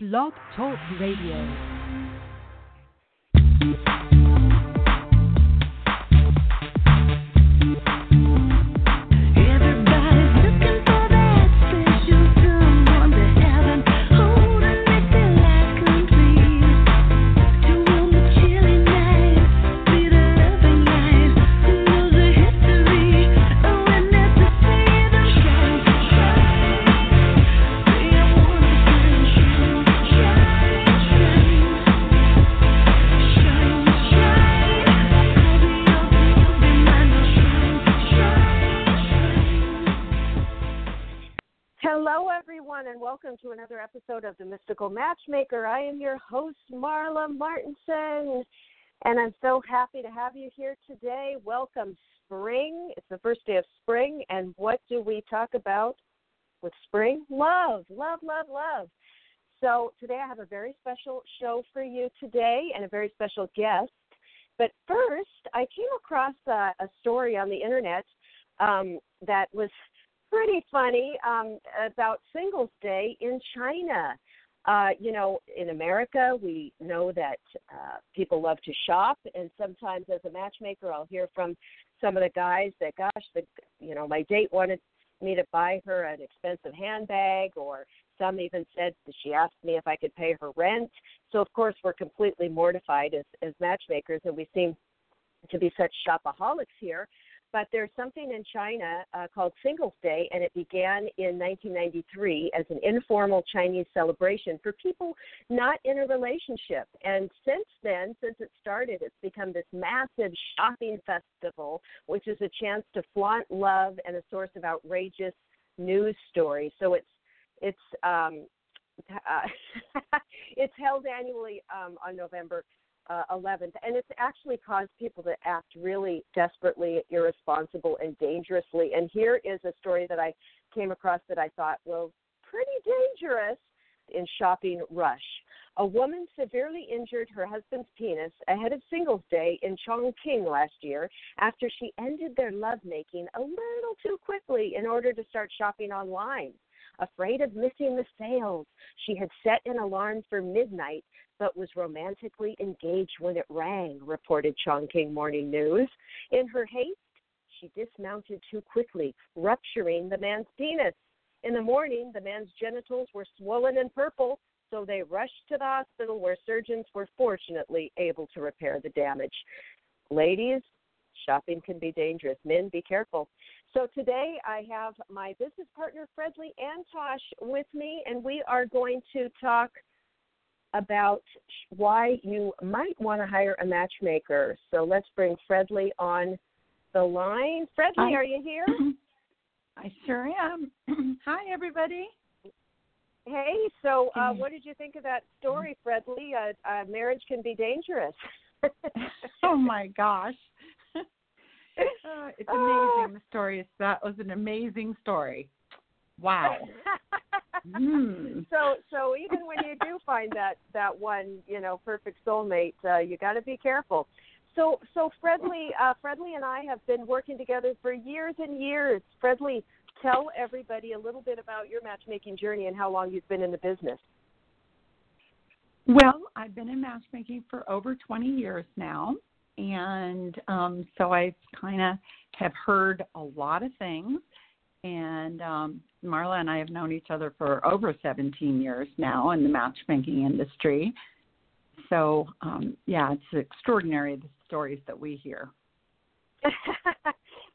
Blog Talk Radio. Matchmaker. I am your host, Marla Martenson, and I'm so happy to have you here today. Welcome, spring. It's the first day of spring, and what do we talk about with spring? Love, love, love, love. So, today I have a very special show for you today and a very special guest. But first, I came across a, a story on the internet um, that was pretty funny um, about Singles Day in China. Uh, you know, in America, we know that uh, people love to shop, and sometimes as a matchmaker, I'll hear from some of the guys that, gosh, the, you know, my date wanted me to buy her an expensive handbag, or some even said that she asked me if I could pay her rent. So of course, we're completely mortified as as matchmakers, and we seem to be such shopaholics here but there's something in China uh, called Singles Day, and it began in 1993 as an informal Chinese celebration for people not in a relationship. And since then, since it started, it's become this massive shopping festival, which is a chance to flaunt love and a source of outrageous news stories. So it's it's um, uh, it's held annually um, on November uh, 11th, and it's actually caused people to act really desperately irresponsible and dangerously. And here is a story that I came across that I thought, well, pretty dangerous in shopping rush. A woman severely injured her husband's penis ahead of Singles Day in Chongqing last year after she ended their lovemaking a little too quickly in order to start shopping online. Afraid of missing the sales, she had set an alarm for midnight but was romantically engaged when it rang, reported Chongqing Morning News. In her haste, she dismounted too quickly, rupturing the man's penis. In the morning, the man's genitals were swollen and purple, so they rushed to the hospital where surgeons were fortunately able to repair the damage. Ladies, shopping can be dangerous. Men, be careful. So today I have my business partner, Fredly Antosh with me, and we are going to talk about why you might want to hire a matchmaker. So let's bring Fredly on the line. Fredly, Hi. are you here? I sure am. Hi, everybody. Hey, so uh, what did you think of that story, Fredly? Uh, uh, marriage can be dangerous. oh my gosh. Uh, it's amazing. The story is that was an amazing story. Wow. Mm. So, so even when you do find that that one, you know, perfect soulmate, uh, you got to be careful. So, so Fredly, uh, Fredly and I have been working together for years and years. Fredly, tell everybody a little bit about your matchmaking journey and how long you've been in the business. Well, I've been in matchmaking for over 20 years now. And um, so I kind of have heard a lot of things. And um, Marla and I have known each other for over 17 years now in the matchmaking industry. So, um, yeah, it's extraordinary the stories that we hear.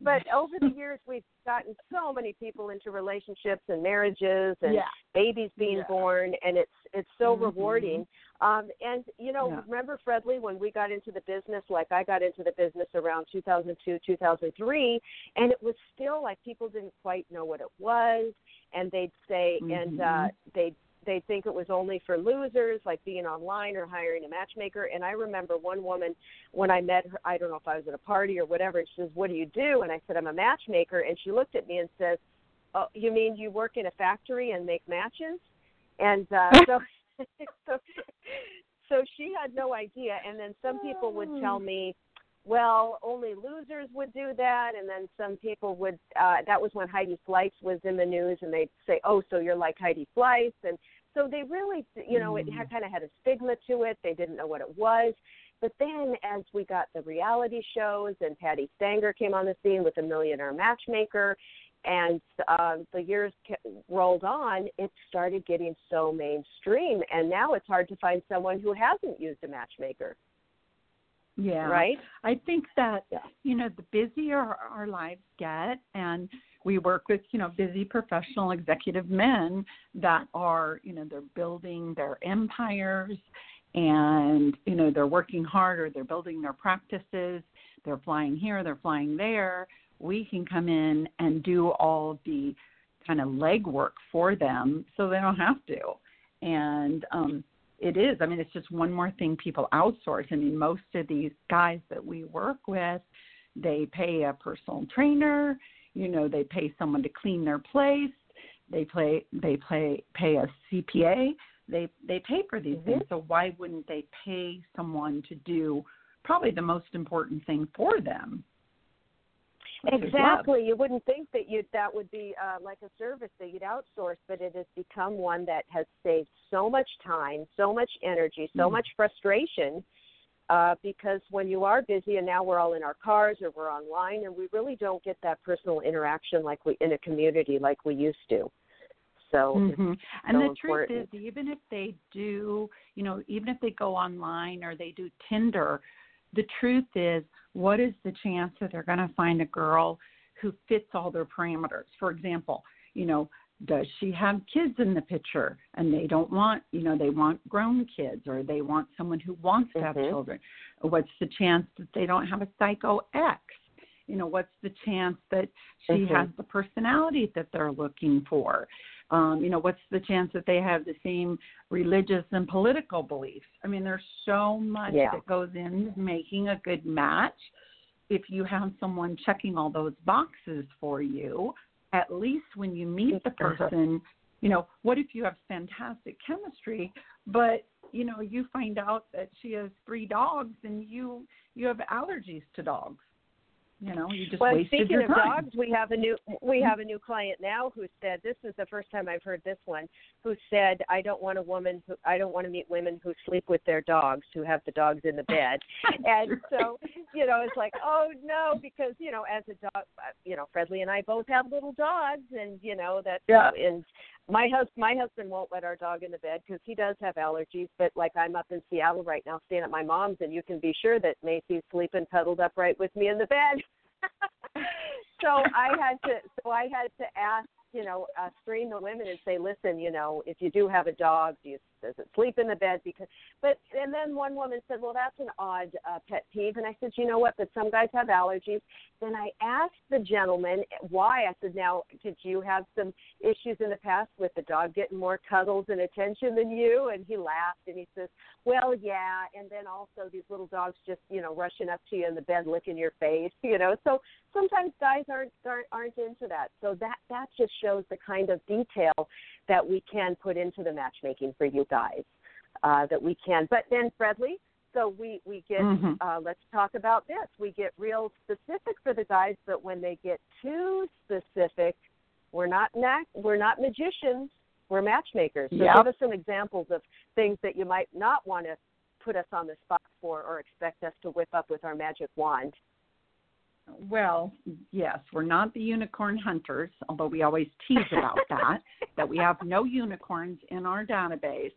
but over the years, we've gotten so many people into relationships and marriages and Yeah. babies being Yeah. born, and it's it's so Mhm. rewarding. Um, and you know, Yeah. remember Fredly when we got into the business? Like I got into the business around 2002, 2003, and it was still like people didn't quite know what it was, and they'd say, and uh, Mhm. they'd they think it was only for losers, like being online or hiring a matchmaker. And I remember one woman when I met her, I don't know if I was at a party or whatever, and she says, What do you do? And I said, I'm a matchmaker. And she looked at me and says, Oh, you mean you work in a factory and make matches? And uh, so, so, so she had no idea. And then some people would tell me, well, only losers would do that, and then some people would. Uh, that was when Heidi Fleiss was in the news, and they'd say, "Oh, so you're like Heidi Fleiss," and So they really, you know, it Mm. had, kind of had a stigma to it. They didn't know what it was. But then, as we got the reality shows, and Patti Stanger came on the scene with a Millionaire Matchmaker, and um, the years rolled on, it started getting so mainstream, and now it's hard to find someone who hasn't used a matchmaker, Yeah. right? I think that Yeah. you know the busier our lives get, and we work with you know busy professional executive men that are you know they're building their empires, and you know they're working hard or they're building their practices. They're flying here, they're flying there. We can come in and do all the kind of legwork for them, so they don't have to. And um, it is. I mean, it's just one more thing people outsource. I mean, most of these guys that we work with, they pay a personal trainer. You know, they pay someone to clean their place. They play. They play pay a CPA. They they pay for these Mhm. things. So why wouldn't they pay someone to do probably the most important thing for them? Which is love. Exactly. You wouldn't think that you that would be uh, like a service that you'd outsource, but it has become one that has saved so much time, so much energy, so Mm. much frustration. Uh, because when you are busy, and now we're all in our cars or we're online, and we really don't get that personal interaction like we in a community like we used to. So it's hmm And so the truth is, even if they do, you know, even if they go online or they do Tinder, the truth is, what is the chance that they're going to find a girl who fits all their parameters? For example, you know, does she have kids in the picture and they don't want, you know, they want grown kids or they want someone who wants to have Mhm. children? What's the chance that they don't have a psycho ex? You know, what's the chance that she Mhm. has the personality that they're looking for? Um, you know, what's the chance that they have the same religious and political beliefs? I mean, there's so much Yeah. that goes into making a good match. If you have someone checking all those boxes for you, at least when you meet the Uh-huh. person, you know, what if you have fantastic chemistry, but you know, you find out that she has three dogs and you you have allergies to dogs. You know, you just well, wasted speaking your of time. dogs, we have a new we have a new client now who said this is the first time I've heard this one. Who said I don't want a woman who I don't want to meet women who sleep with their dogs who have the dogs in the bed. and so you know it's like oh no because you know as a dog you know Fredly and I both have little dogs and you know that Yeah. and my hus my husband won't let our dog in the bed because he does have allergies but like I'm up in Seattle right now staying at my mom's and you can be sure that Macy's sleeping cuddled up right with me in the bed so I had to so I had to ask you know uh, screen the women and say listen you know if you do have a dog do you does it sleep in the bed? Because but and then one woman said well that's an odd uh, pet peeve. And I said you know what? But some guys have allergies. Then I asked the gentleman why. I said now did you have some issues in the past with the dog getting more cuddles and attention than you? And he laughed and he says well yeah. And then also these little dogs just you know rushing up to you in the bed licking your face you know? So sometimes guys aren't aren't, aren't into that. So that that just shows the kind of detail that we can put into the matchmaking for you guys uh, that we can but then Fredly so we we get Mhm. uh, let's talk about this we get real specific for the guys but when they get too specific we're not ma- we're not magicians we're matchmakers so Yep. give us some examples of things that you might not want to put us on the spot for or expect us to whip up with our magic wand Well, yes, we're not the unicorn hunters, although we always tease about that, that we have no unicorns in our database.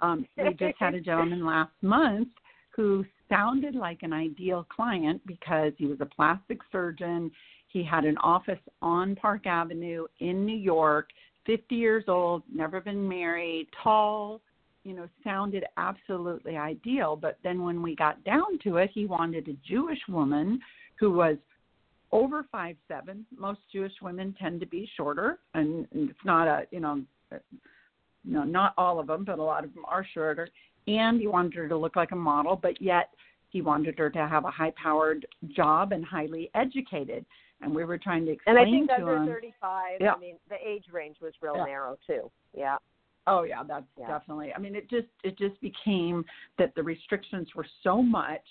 Um, we just had a gentleman last month who sounded like an ideal client because he was a plastic surgeon. He had an office on Park Avenue in New York, 50 years old, never been married, tall, you know, sounded absolutely ideal. But then when we got down to it, he wanted a Jewish woman who was over five seven. Most Jewish women tend to be shorter, and, and it's not a you know, uh, no, not all of them, but a lot of them are shorter. And he wanted her to look like a model, but yet he wanted her to have a high-powered job and highly educated. And we were trying to explain to him. and i think under him. 35 Yeah. i mean the age range was real Yeah. narrow too yeah Oh yeah, that's Yeah. definitely. I mean, it just it just became that the restrictions were so much.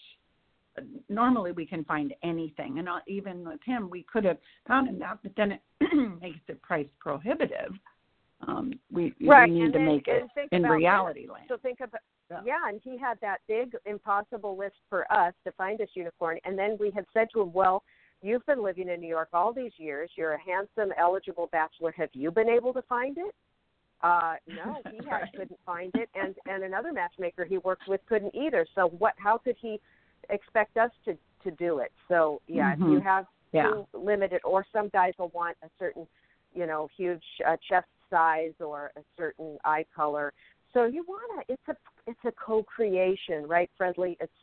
Uh, Normally, we can find anything, and not even with him, we could have found him that, but then it makes it price prohibitive. Um, we, Right, we need and to then- make it in about reality land. So think about Yeah. yeah. and he had that big impossible list for us to find this unicorn, and then we had said to him, "Well, you've been living in New York all these years. You're a handsome, eligible bachelor. Have you been able to find it?" Uh, no, he had, Right. couldn't find it, and and another matchmaker he worked with couldn't either. So what? How could he expect us to to do it? So yeah, if you Mhm. have Yeah. too limited, or some guys will want a certain, you know, huge uh, chest size or a certain eye color. So you wanna, it's a it's a co-creation, right, Fredly? It's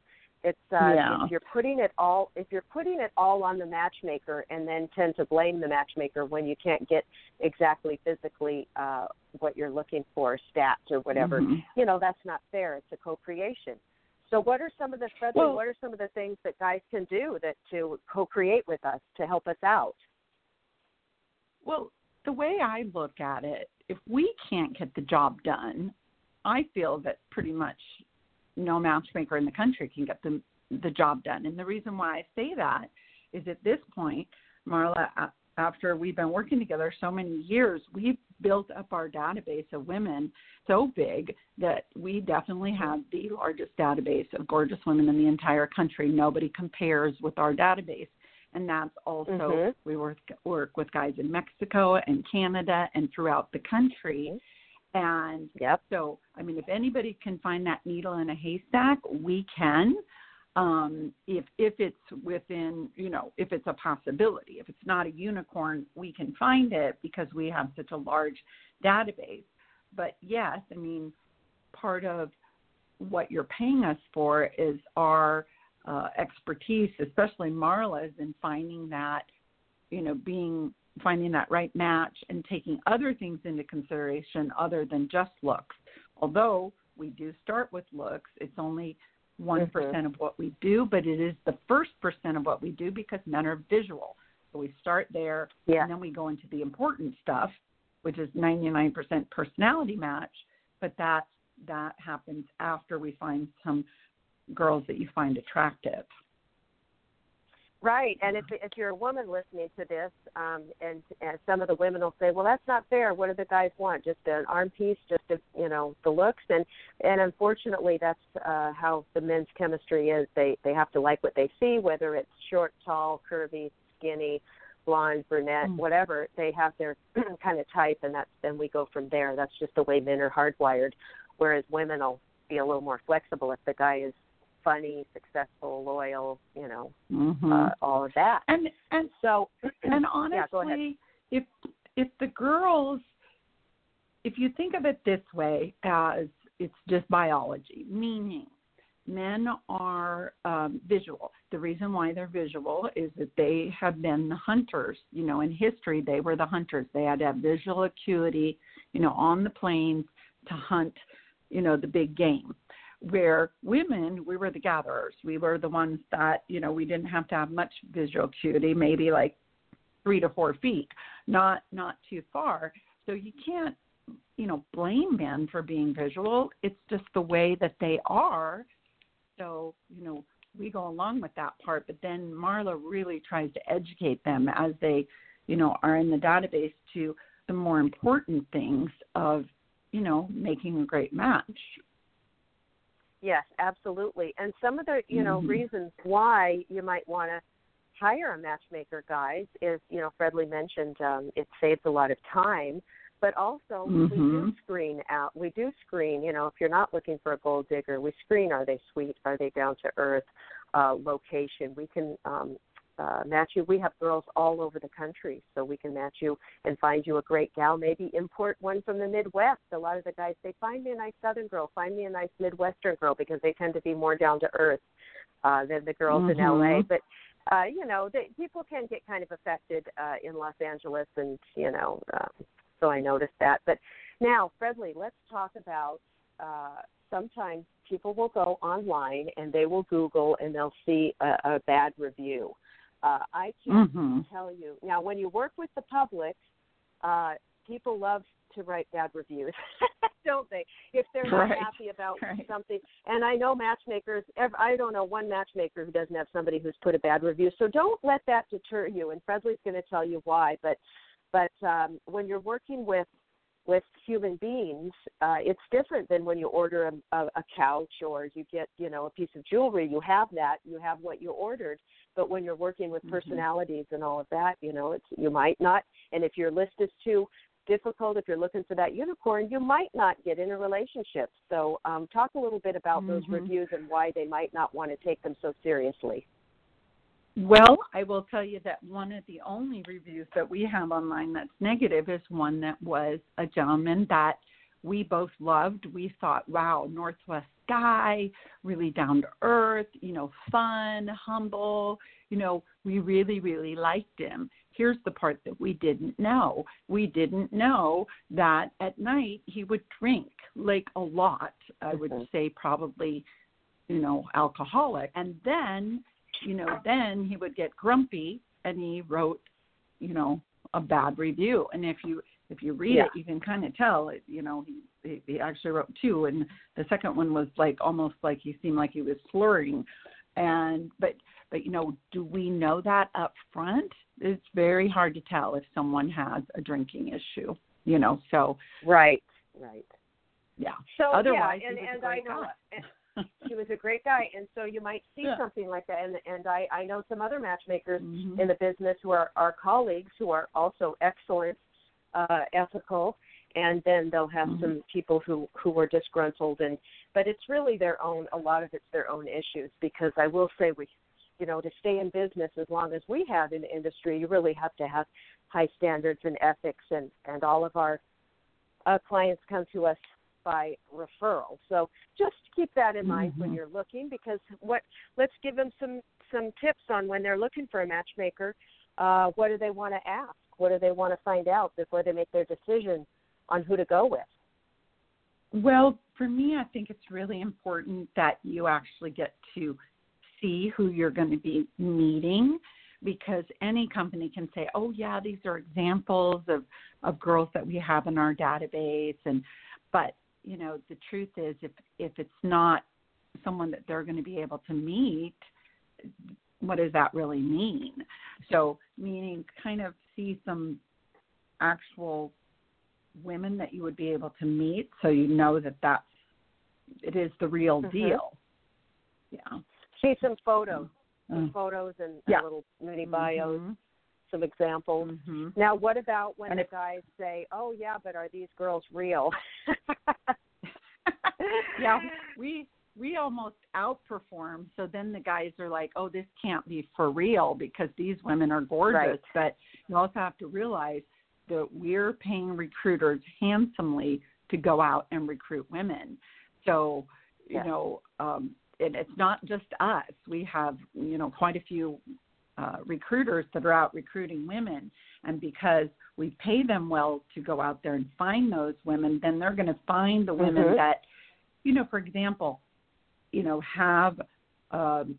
it's uh, Yeah. if you're putting it all if you're putting it all on the matchmaker and then tend to blame the matchmaker when you can't get exactly physically uh, what you're looking for, stats or whatever. Mhm. You know that's not fair. It's a co-creation. So what are some of the Fredly? Well- what are some of the things that guys can do that to co-create with us to help us out? Well, the way I look at it, if we can't get the job done, I feel that pretty much no matchmaker in the country can get the the job done. And the reason why I say that is at this point, Marla, a- after we've been working together so many years, we've built up our database of women so big that we definitely have the largest database of gorgeous women in the entire country. Nobody compares with our database. And that's also Mhm. we work work with guys in Mexico and Canada and throughout the country. And Yep. so, I mean, if anybody can find that needle in a haystack, we can. Um, if if it's within, you know, if it's a possibility. If it's not a unicorn, we can find it because we have such a large database. But yes, I mean, part of what you're paying us for is our uh, expertise, especially Marla's, in finding that, you know, being finding that right match and taking other things into consideration other than just looks. Although we do start with looks, it's only one Mhm. of what we do, but it is the first percent of what we do because men are visual. So we start there, Yeah. and then we go into the important stuff, which is 99% personality match. But that that happens after we find some girls that you find attractive. Right, and if if you're a woman listening to this, um, and, and some of the women will say, "Well, that's not fair. What do the guys want? Just an arm piece, just a, you know the looks?" And and unfortunately, that's uh, how the men's chemistry is. They they have to like what they see, whether it's short, tall, curvy, skinny, blonde, brunette, Mm. whatever. They have their kind of type, and that's then we go from there. That's just the way men are hardwired. Whereas women will be a little more flexible if the guy is funny, successful, loyal, you know, Mm-hmm. uh, all of that. and and So, and Yeah, honestly, if if the girls, if you think of it this way, as it's just biology, meaning men are um, visual. The reason why they're visual is that they have been the hunters. You know, in history, they were the hunters. They had to have visual acuity, you know, on the plains to hunt, you know, the big game where women we were the gatherers. We were the ones that you know we didn't have to have much visual acuity maybe like three to four feet not not too far. So you can't you know blame men for being visual. It's just the way that they are. So you know we go along with that part but then marla really tries to educate them as they you know are in the database to the more important things of you know making a great match yes, absolutely. And some of the, you know, Mhm. reasons why you might want to hire a matchmaker, guys, is, you know, Fredly mentioned um, it saves a lot of time, but also we do Mhm. screen out. We do screen, you know, if you're not looking for a gold digger, we screen are they sweet, are they down to earth, uh, location. We can um, uh, match you. We have girls all over the country, so we can match you and find you a great gal. Maybe import one from the Midwest. A lot of the guys say, "Find me a nice Southern girl. Find me a nice Midwestern girl," because they tend to be more down to earth uh, than the girls in LA. But uh, you know, they, people can get kind of affected uh, in Los Angeles, and you know, uh, so I noticed that. But now, Fredly, let's talk about. Uh, sometimes people will go online and they will Google and they'll see a, a bad review. Uh, I can't Mhm. tell you now. When you work with the public, uh, people love to write bad reviews, don't they? If they're not Right. happy about Right. something, and I know matchmakers. ev- I don't know one matchmaker who doesn't have somebody who's put a bad review. So don't let that deter you. And Fredly's going to tell you why. But but um, when you're working with with human beings, uh, it's different than when you order a, a, a couch or you get, you know, a piece of jewelry. You have that, you have what you ordered. But when you're working with Mhm. personalities and all of that, you know, it's you might not. And if your list is too difficult, if you're looking for that unicorn, you might not get in a relationship. So, um, talk a little bit about those Mhm. reviews and why they might not want to take them so seriously. Well, I will tell you that one of the only reviews that we have online that's negative is one that was a gentleman that we both loved. We thought, wow, Northwest guy, really down to earth, you know, fun, humble, you know, we really, really liked him. Here's the part that we didn't know. We didn't know that at night he would drink like a lot. I would Mhm. say probably, you know, alcoholic. And then you know, then he would get grumpy and he wrote, you know, a bad review. And if you if you read Yeah. it, you can kind of tell. It, you know, he, he he actually wrote two, and the second one was like almost like he seemed like he was slurring. And but but you know, do we know that up front? It's very hard to tell if someone has a drinking issue. You know, so Right. Right. yeah. So Otherwise, yeah, and, he was a and I know and he was a great guy, and so you might see Yeah. something like that. And and I I know some other matchmakers Mhm. in the business who are our colleagues who are also excellent, uh, ethical, and then they'll have Mhm. some people who who were disgruntled and but it's really their own a lot of it's their own issues because I will say we you know to stay in business as long as we have in the industry you really have to have high standards and ethics and and all of our uh, clients come to us by referral. So just keep that in mind when Mhm. you're looking because what let's give them some some tips on when they're looking for a matchmaker. Uh, what do they want to ask? What do they want to find out before they make their decision on who to go with? Well, for me, I think it's really important that you actually get to see who you're going to be meeting because any company can say, "Oh yeah, these are examples of of girls that we have in our database," and but you know the truth is, if if it's not someone that they're going to be able to meet, what does that really mean? So, meaning kind of see some actual women that you would be able to meet so you know that that's it is the real Mhm. deal yeah see some photos some Mm. photos and, and Yeah. little mini bios Mhm. Some examples. Mhm. now what about when And the if- guys say oh yeah but are these girls real? Yeah we we almost outperform. So then the guys are like oh this can't be for real because these women are gorgeous. Right. but you also have to realize that we're paying recruiters handsomely to go out and recruit women. So you know um and it's not just us. We have you know quite a few uh, recruiters that are out recruiting women. And because we pay them well to go out there and find those women then they're going to find the women Mhm. that you know for example you know have um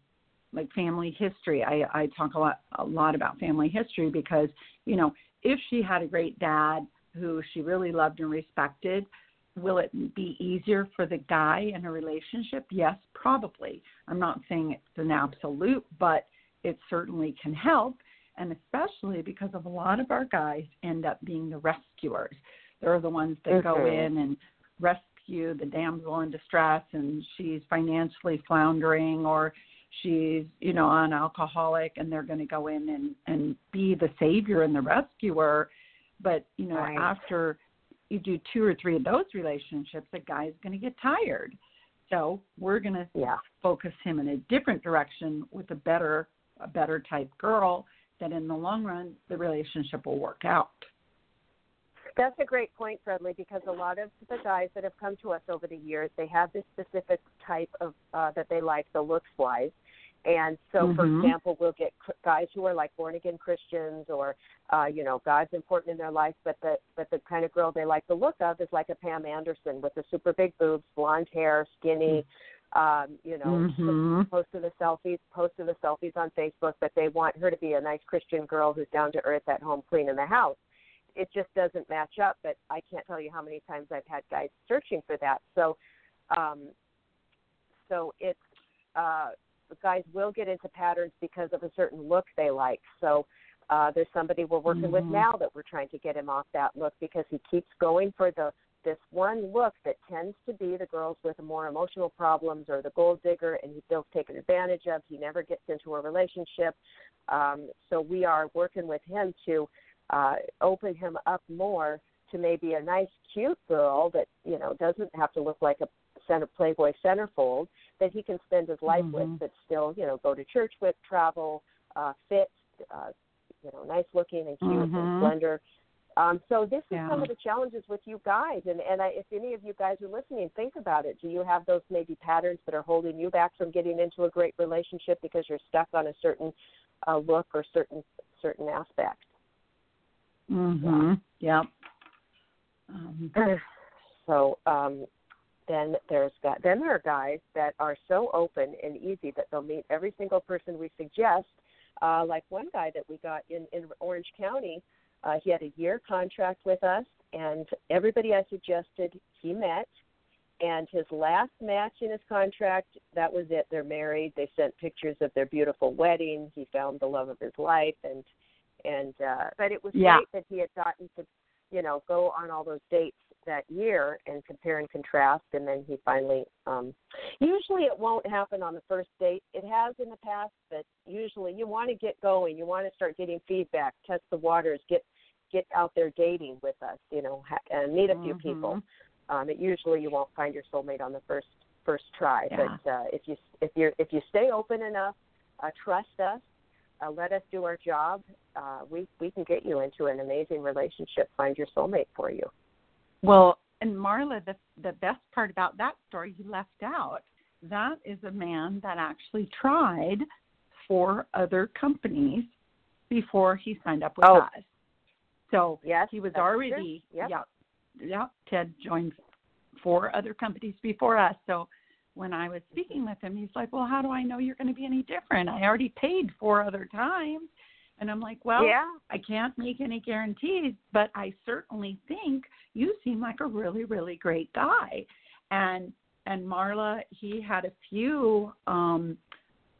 like family history. I i talk a lot a lot about family history because you know if she had a great dad who she really loved and respected will it be easier for the guy in a relationship? Yes probably. I'm not saying it's an absolute but it certainly can help and especially because of a lot of our guys end up being the rescuers they're the ones that go Mhm. in and rescue the damsel in distress and she's financially floundering or she's you know an alcoholic and they're going to go in and and be the savior and the rescuer but you know Right. after you do two or three of those relationships a guy's going to get tired so we're going to yeah focus him in a different direction with a better a better type girl that in the long run the relationship will work out That's a great point, Fredly, because a lot of the guys that have come to us over the years, they have this specific type of uh, that they like, the looks wise. And so, for Mhm. example, we'll get guys who are like born again Christians, or uh, you know, God's important in their life, but the but the kind of girl they like the look of is like a Pam Anderson with the super big boobs, blonde hair, skinny, um, you know, Mhm. posting the selfies, posting the selfies on Facebook, but they want her to be a nice Christian girl who's down to earth at home cleaning the house. It just doesn't match up. But I can't tell you how many times I've had guys searching for that. So, um, so it's uh, guys will get into patterns because of a certain look they like. So, Uh, there's somebody we're working with Mhm. now that we're trying to get him off that look because he keeps going for the this one look that tends to be the girls with more emotional problems or the gold digger, and he feels taken advantage of. He never gets into a relationship. Um, so we are working with him to uh, open him up more to maybe a nice, cute girl that you know doesn't have to look like a center Playboy centerfold that he can spend his life Mhm. with, but still you know go to church with, travel, uh, fit, uh, you know, nice looking and cute Mhm. and slender. Um, so this is Yeah. some of the challenges with you guys, and and I, if any of you guys are listening, think about it. Do you have those maybe patterns that are holding you back from getting into a great relationship because you're stuck on a certain uh, look or certain certain aspect? Mhm. Yep. Um, so um, then there's got then there are guys that are so open and easy that they'll meet every single person we suggest. Uh, like one guy that we got in in Orange County, uh, he had a year contract with us, and everybody I suggested he met. And his last match in his contract, that was it. They're married. They sent pictures of their beautiful wedding. He found the love of his life, and and uh, but it was Yeah. great that he had gotten to, you know, go on all those dates that year and compare and contrast, and then he finally. um Usually, it won't happen on the first date. It has in the past, but usually you want to get going. You want to start getting feedback, test the waters, get get out there dating with us. You know, ha- and meet a few Mhm. people. Um, it usually you won't find your soulmate on the first first try, Yeah. but uh, if you if you if you stay open enough, uh, trust us, uh, let us do our job, uh, we we can get you into an amazing relationship. Find your soulmate for you. Well, and Marla, the the best part about that story you left out. That is a man that actually tried for other companies before he signed up with Oh. us. So Yes, he was already Yep. yeah yeah ted joined four other companies before us. So when i was speaking with him he's like well how do i know you're going to be any different? I already paid four other times. And i'm like well yeah, i can't make any guarantees but i certainly think you seem like a really really great guy. And and marla he had a few um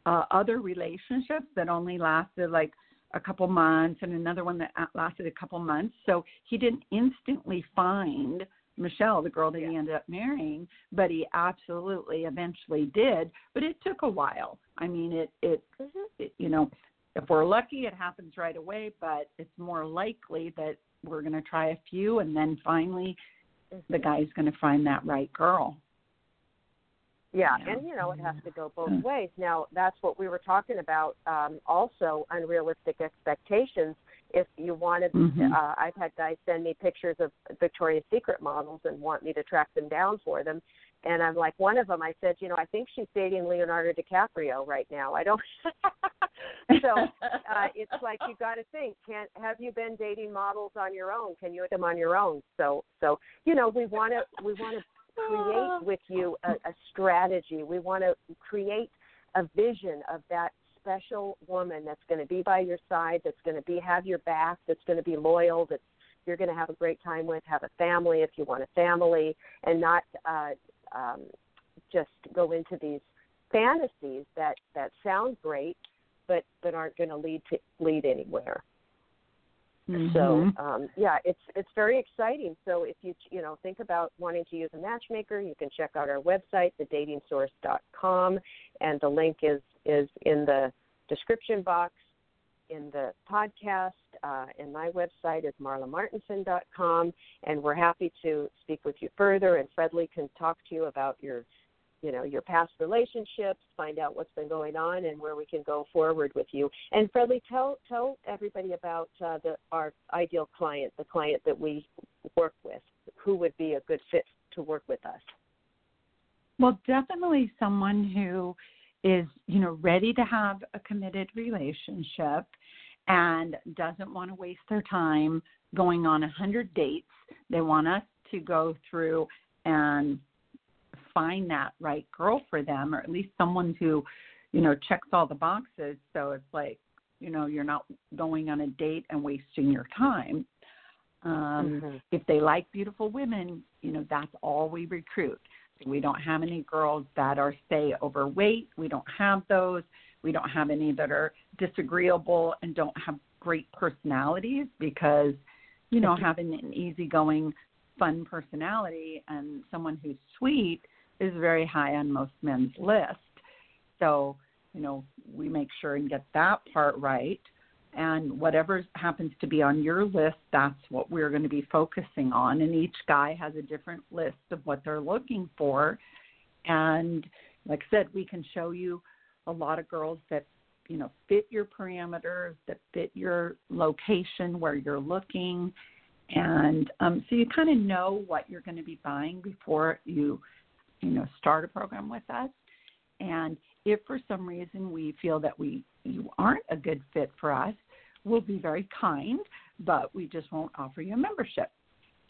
uh, other relationships that only lasted like a couple months and another one that lasted a couple months. So he didn't instantly find Michelle, the girl that he ended up marrying, but he absolutely eventually did. But it took a while. I mean, it, it, Mhm. it you know, if we're lucky, it happens right away, but it's more likely that we're going to try a few and then finally the guy's going to find that right girl. Yeah, Yeah. and you know it has to go both ways. Now that's what we were talking about. Um, also, unrealistic expectations. If you wanted, Mhm. uh, I've had guys send me pictures of Victoria's Secret models and want me to track them down for them. And I'm like, one of them, I said, you know, I think she's dating Leonardo DiCaprio right now. I don't. so uh, it's like you got to think. Can have you been dating models on your own? Can you do them on your own? So so you know we want to we want to create with you a, a strategy. We want to create a vision of that special woman that's going to be by your side, that's going to be have your back, that's going to be loyal, that you're going to have a great time with, have a family if you want a family, and not uh, um, just go into these fantasies that that sound great, but but aren't going to lead to lead anywhere. Mhm. So um, yeah, it's it's very exciting. So if you you know think about wanting to use a matchmaker, you can check out our website, thedatingsource.com, and the link is is in the description box in the podcast. Uh, and my website is marlamartenson.com, and we're happy to speak with you further. And Fredly can talk to you about your you know your past relationships, find out what's been going on, and where we can go forward with you. And Fredly, tell tell everybody about uh, the our ideal client, the client that we work with, who would be a good fit to work with us. Well, definitely someone who is, you know, ready to have a committed relationship and doesn't want to waste their time going on a hundred dates. They want us to go through and find that right girl for them, or at least someone who, you know, checks all the boxes. So it's like, you know, you're not going on a date and wasting your time. Um, Mhm. If they like beautiful women, you know, that's all we recruit. We don't have any girls that are, say, overweight. We don't have those. We don't have any that are disagreeable and don't have great personalities because, you know, having an easygoing, fun personality and someone who's sweet is very high on most men's list. So, you know, we make sure and get that part right. And whatever happens to be on your list, that's what we're going to be focusing on. And each guy has a different list of what they're looking for. And like I said, we can show you a lot of girls that you know fit your parameters, that fit your location where you're looking, and um, so you kind of know what you're going to be buying before you you know start a program with us. And if for some reason we feel that we you aren't a good fit for us, we'll be very kind, but we just won't offer you a membership.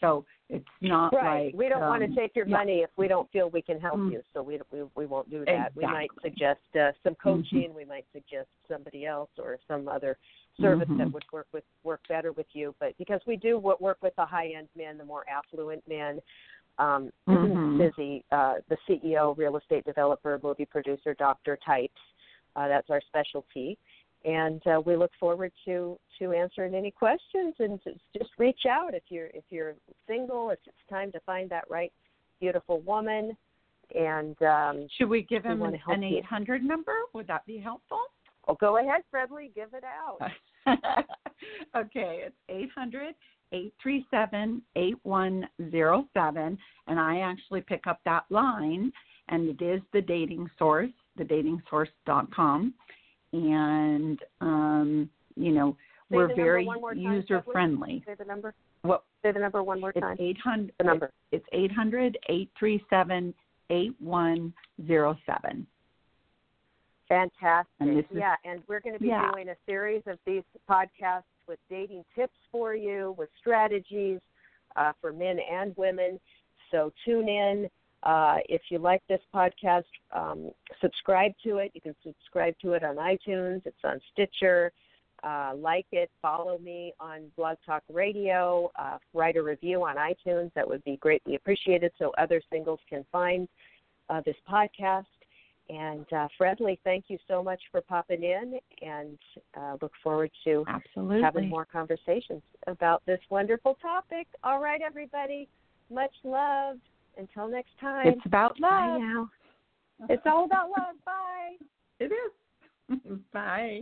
So it's not right. like we don't um, want to take your yeah. money if we don't feel we can help Mm. you. So we we we won't do that. We might suggest uh, some Mm-hmm. coaching. We might suggest somebody else or some other service that Mhm. would work with work better with you. But because we do wo- work with the high end men, the more affluent men. Um, Mhm. Busy, uh, the CEO, real estate developer, movie producer, doctor types. Uh, that's our specialty and uh, we look forward to to answering any questions and just reach out if you're if you're single if it's time to find that right beautiful woman and um Should we give him wanna an, you. 800 number? Would that be helpful? oh go ahead Fredly give it out okay, it's 800 837 8107. And I actually pick up that line, and it is the dating source, thedatingsource.com. And, um, you know, Say we're very one more time, user friendly. say the number What? say the number one more It's time 800. the number It's 800 837 8107. fantastic And is- yeah and we're going to be Yeah. doing a series of these podcasts with dating tips for you with strategies uh, for men and women so tune in Uh, if you like this podcast, um, subscribe to it. You can subscribe to it on iTunes. It's on Stitcher. Uh, like it, follow me on Blog Talk Radio, uh, write a review on iTunes. That would be greatly appreciated so other singles can find uh, this podcast. And uh, Fredly, thank you so much for popping in and uh, look forward to Absolutely. having more conversations about this wonderful topic. All right, everybody, much love. Until next time. It's about Bye love. now. It's all about love. Bye. It is. Bye.